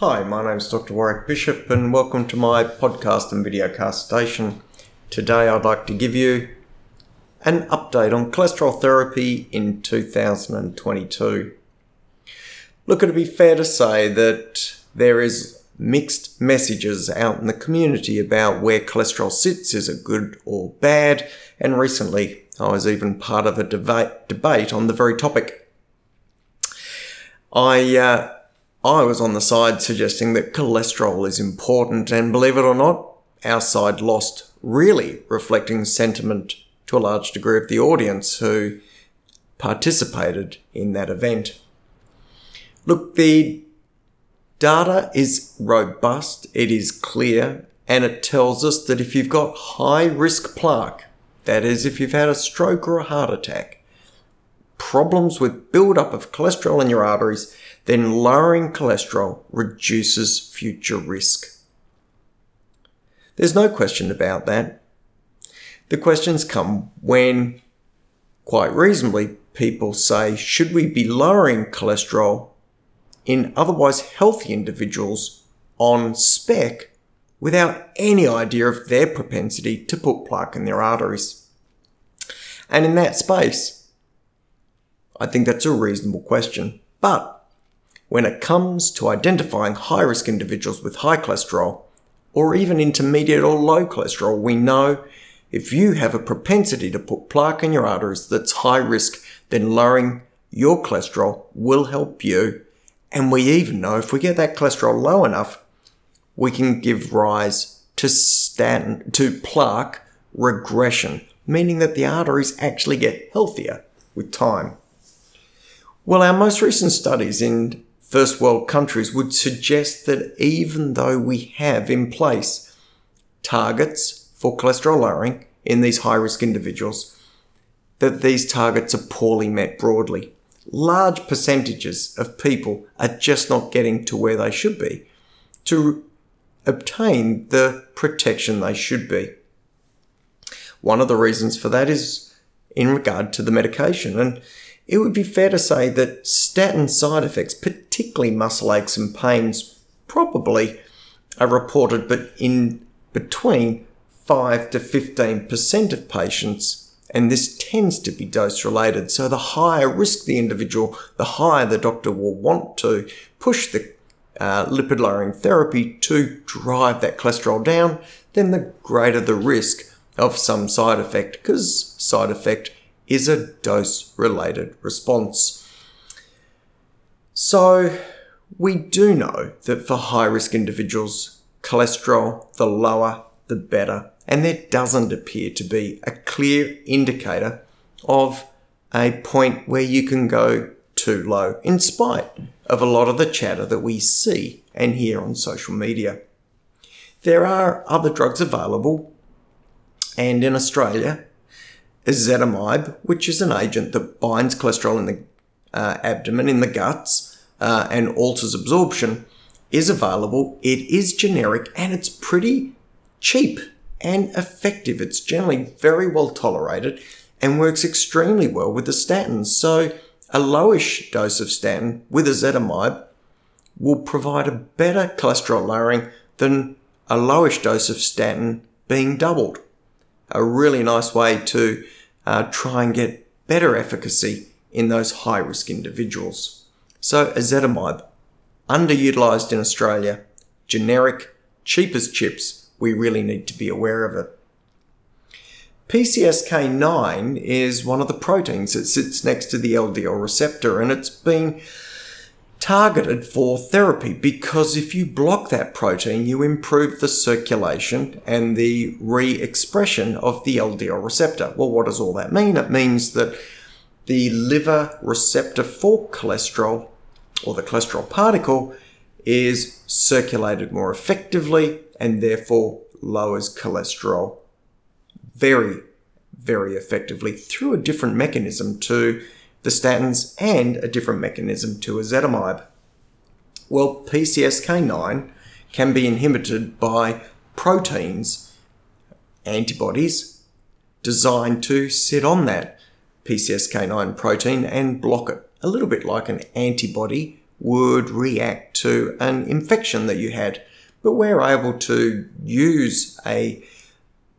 Hi, my name is Dr. Warwick Bishop, and welcome to my podcast and videocast station. Today, I'd like to give you an update on cholesterol therapy in 2022. Look, it'd be fair to say that there is mixed messages out in the community about where cholesterol sits. Is it good or bad? And recently, I was even part of a debate, debate on the very topic. I uh, I was on the side suggesting that cholesterol is important, and believe it or not, our side lost, really reflecting sentiment to a large degree of the audience who participated in that event. Look, the data is robust, it is clear, and it tells us that if you've got high risk plaque, that is, if you've had a stroke or a heart attack, problems with buildup of cholesterol in your arteries, then lowering cholesterol reduces future risk. There's no question about that. The questions come when, quite reasonably, people say, should we be lowering cholesterol in otherwise healthy individuals on spec without any idea of their propensity to put plaque in their arteries? And in that space, I think that's a reasonable question. But when it comes to identifying high risk individuals with high cholesterol, or even intermediate or low cholesterol, we know if you have a propensity to put plaque in your arteries that's high risk, then lowering your cholesterol will help you. And we even know if we get that cholesterol low enough, we can give rise to statin, to plaque regression, meaning that the arteries actually get healthier with time. Well, our most recent studies in first world countries would suggest that even though we have in place targets for cholesterol lowering in these high risk individuals, that these targets are poorly met broadly. Large percentages of people are just not getting to where they should be to obtain the protection they should be. One of the reasons for that is in regard to the medication. And it would be fair to say that statin side effects, particularly muscle aches and pains, probably are reported, but in between 5 to 15% of patients, and this tends to be dose related. So the higher risk the individual, the higher the doctor will want to push the uh, lipid lowering therapy to drive that cholesterol down, then the greater the risk of some side effect, because side effect is a dose related response. So, we do know that for high risk individuals, cholesterol, the lower, the better, and there doesn't appear to be a clear indicator of a point where you can go too low, in spite of a lot of the chatter that we see and hear on social media. There are other drugs available, and in Australia, ezetimibe, which is an agent that binds cholesterol in the uh, abdomen, in the guts, uh, and alters absorption, is available. It is generic and it's pretty cheap and effective. It's generally very well tolerated and works extremely well with the statins. So, a lowish dose of statin with ezetimibe will provide a better cholesterol lowering than a lowish dose of statin being doubled. A really nice way to uh, try and get better efficacy in those high risk individuals. So, ezetimibe, underutilized in Australia, generic, cheap as chips, we really need to be aware of it. PCSK9 is one of the proteins that sits next to the LDL receptor, and it's been targeted for therapy because if you block that protein, you improve the circulation and the re expression of the LDL receptor. Well, what does all that mean? It means that the liver receptor for cholesterol or the cholesterol particle is circulated more effectively and therefore lowers cholesterol very, very effectively through a different mechanism to the statins and a different mechanism to ezetimibe. Well, PCSK9 can be inhibited by proteins, antibodies, designed to sit on that PCSK9 protein and block it. A little bit like an antibody would react to an infection that you had. But we're able to use a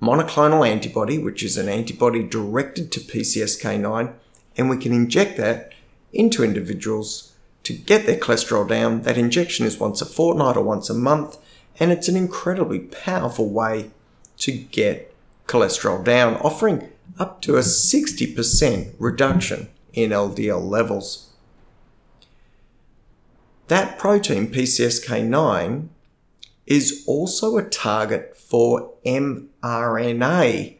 monoclonal antibody, which is an antibody directed to PCSK9, and we can inject that into individuals to get their cholesterol down. That injection is once a fortnight or once a month, and it's an incredibly powerful way to get cholesterol down, offering up to a 60% reduction in LDL levels. That protein, PCSK9, is also a target for mRNA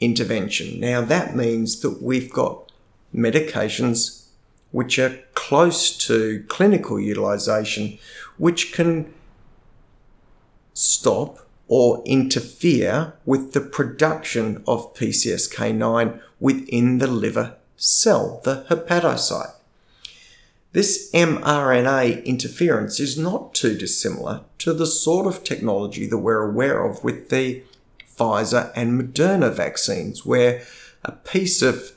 intervention. Now, that means that we've got medications which are close to clinical utilization, which can stop or interfere with the production of PCSK9 within the liver cell, the hepatocyte. This mRNA interference is not too dissimilar to the sort of technology that we're aware of with the Pfizer and Moderna vaccines, where a piece of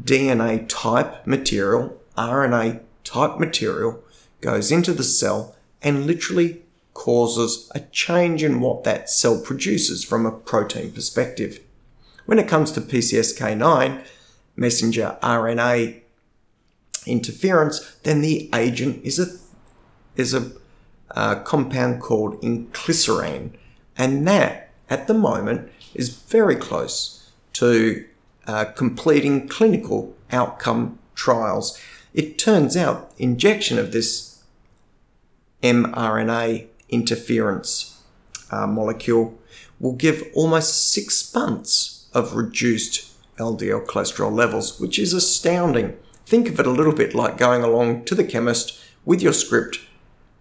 DNA type material, RNA type material, goes into the cell and literally causes a change in what that cell produces from a protein perspective. When it comes to PCSK9, messenger RNA interference, then the agent is a is a uh, compound called inclisiran, and that at the moment is very close to uh, completing clinical outcome trials. It turns out injection of this mRNA interference uh, molecule will give almost six months of reduced LDL cholesterol levels, which is astounding think of it a little bit like going along to the chemist with your script,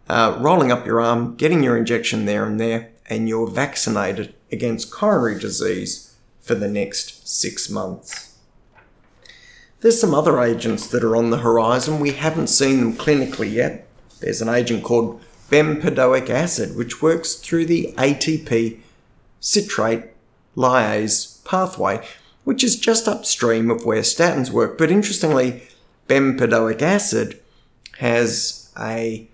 uh, rolling up your arm, getting your injection there and there, and you're vaccinated against coronary disease for the next six months. There's some other agents that are on the horizon. We haven't seen them clinically yet. There's an agent called bempedoic acid, which works through the ATP citrate lyase pathway, which is just upstream of where statins work. But interestingly, bempedoic acid has a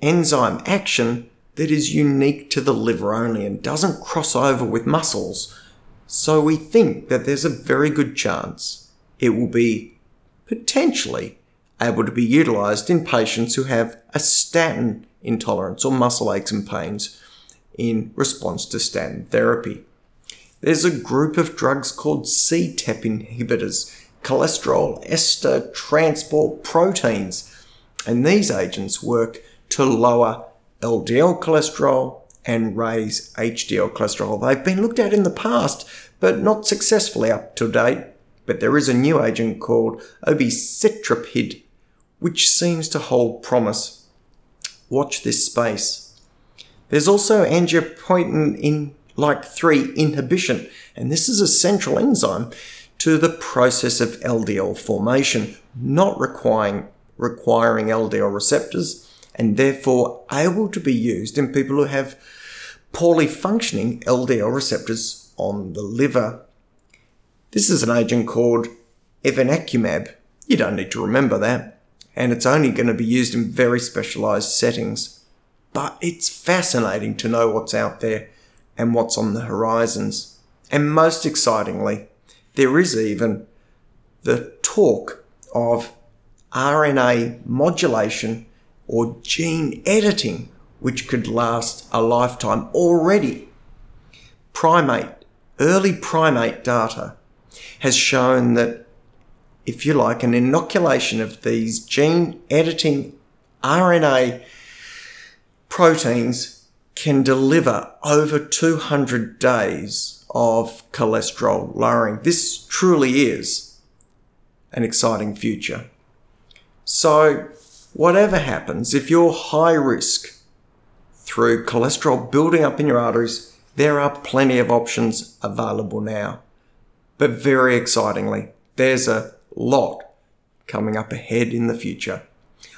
enzyme action that is unique to the liver only and doesn't cross over with muscles. So we think that there's a very good chance it will be potentially able to be utilized in patients who have a statin intolerance or muscle aches and pains in response to statin therapy. There's a group of drugs called CETP inhibitors cholesterol ester transport proteins. And these agents work to lower LDL cholesterol and raise HDL cholesterol. They've been looked at in the past, but not successfully up to date. But there is a new agent called obicetrapib, which seems to hold promise. Watch this space. There's also angiopoietin in like 3 inhibition, and this is a central enzyme to the process of LDL formation, not requiring, requiring LDL receptors and therefore able to be used in people who have poorly functioning LDL receptors on the liver. This is an agent called evinacumab. You don't need to remember that. And it's only going to be used in very specialized settings. But it's fascinating to know what's out there and what's on the horizons. And most excitingly, there is even the talk of RNA modulation or gene editing, which could last a lifetime already. Primate, early primate data has shown that if you like, an inoculation of these gene editing RNA proteins can deliver over 200 days of cholesterol lowering. This truly is an exciting future. So, whatever happens, if you're high risk through cholesterol building up in your arteries, there are plenty of options available now. But very excitingly, there's a lot coming up ahead in the future.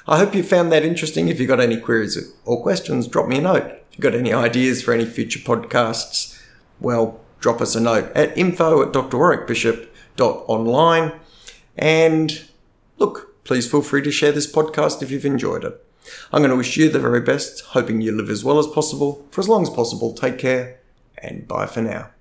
I hope you found that interesting. If you've got any queries or questions, drop me a note. If you've got any ideas for any future podcasts, well, drop us a note at info at drwarwickbishop.online. And look, please feel free to share this podcast if you've enjoyed it. I'm going to wish you the very best, hoping you live as well as possible, for as long as possible. Take care, and bye for now.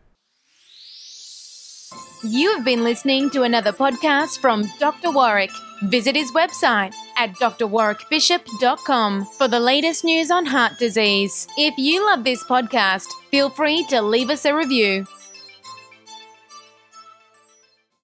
You have been listening to another podcast from Dr. Warwick. Visit his website at drwarwickbishop.com for the latest news on heart disease. If you love this podcast, feel free to leave us a review.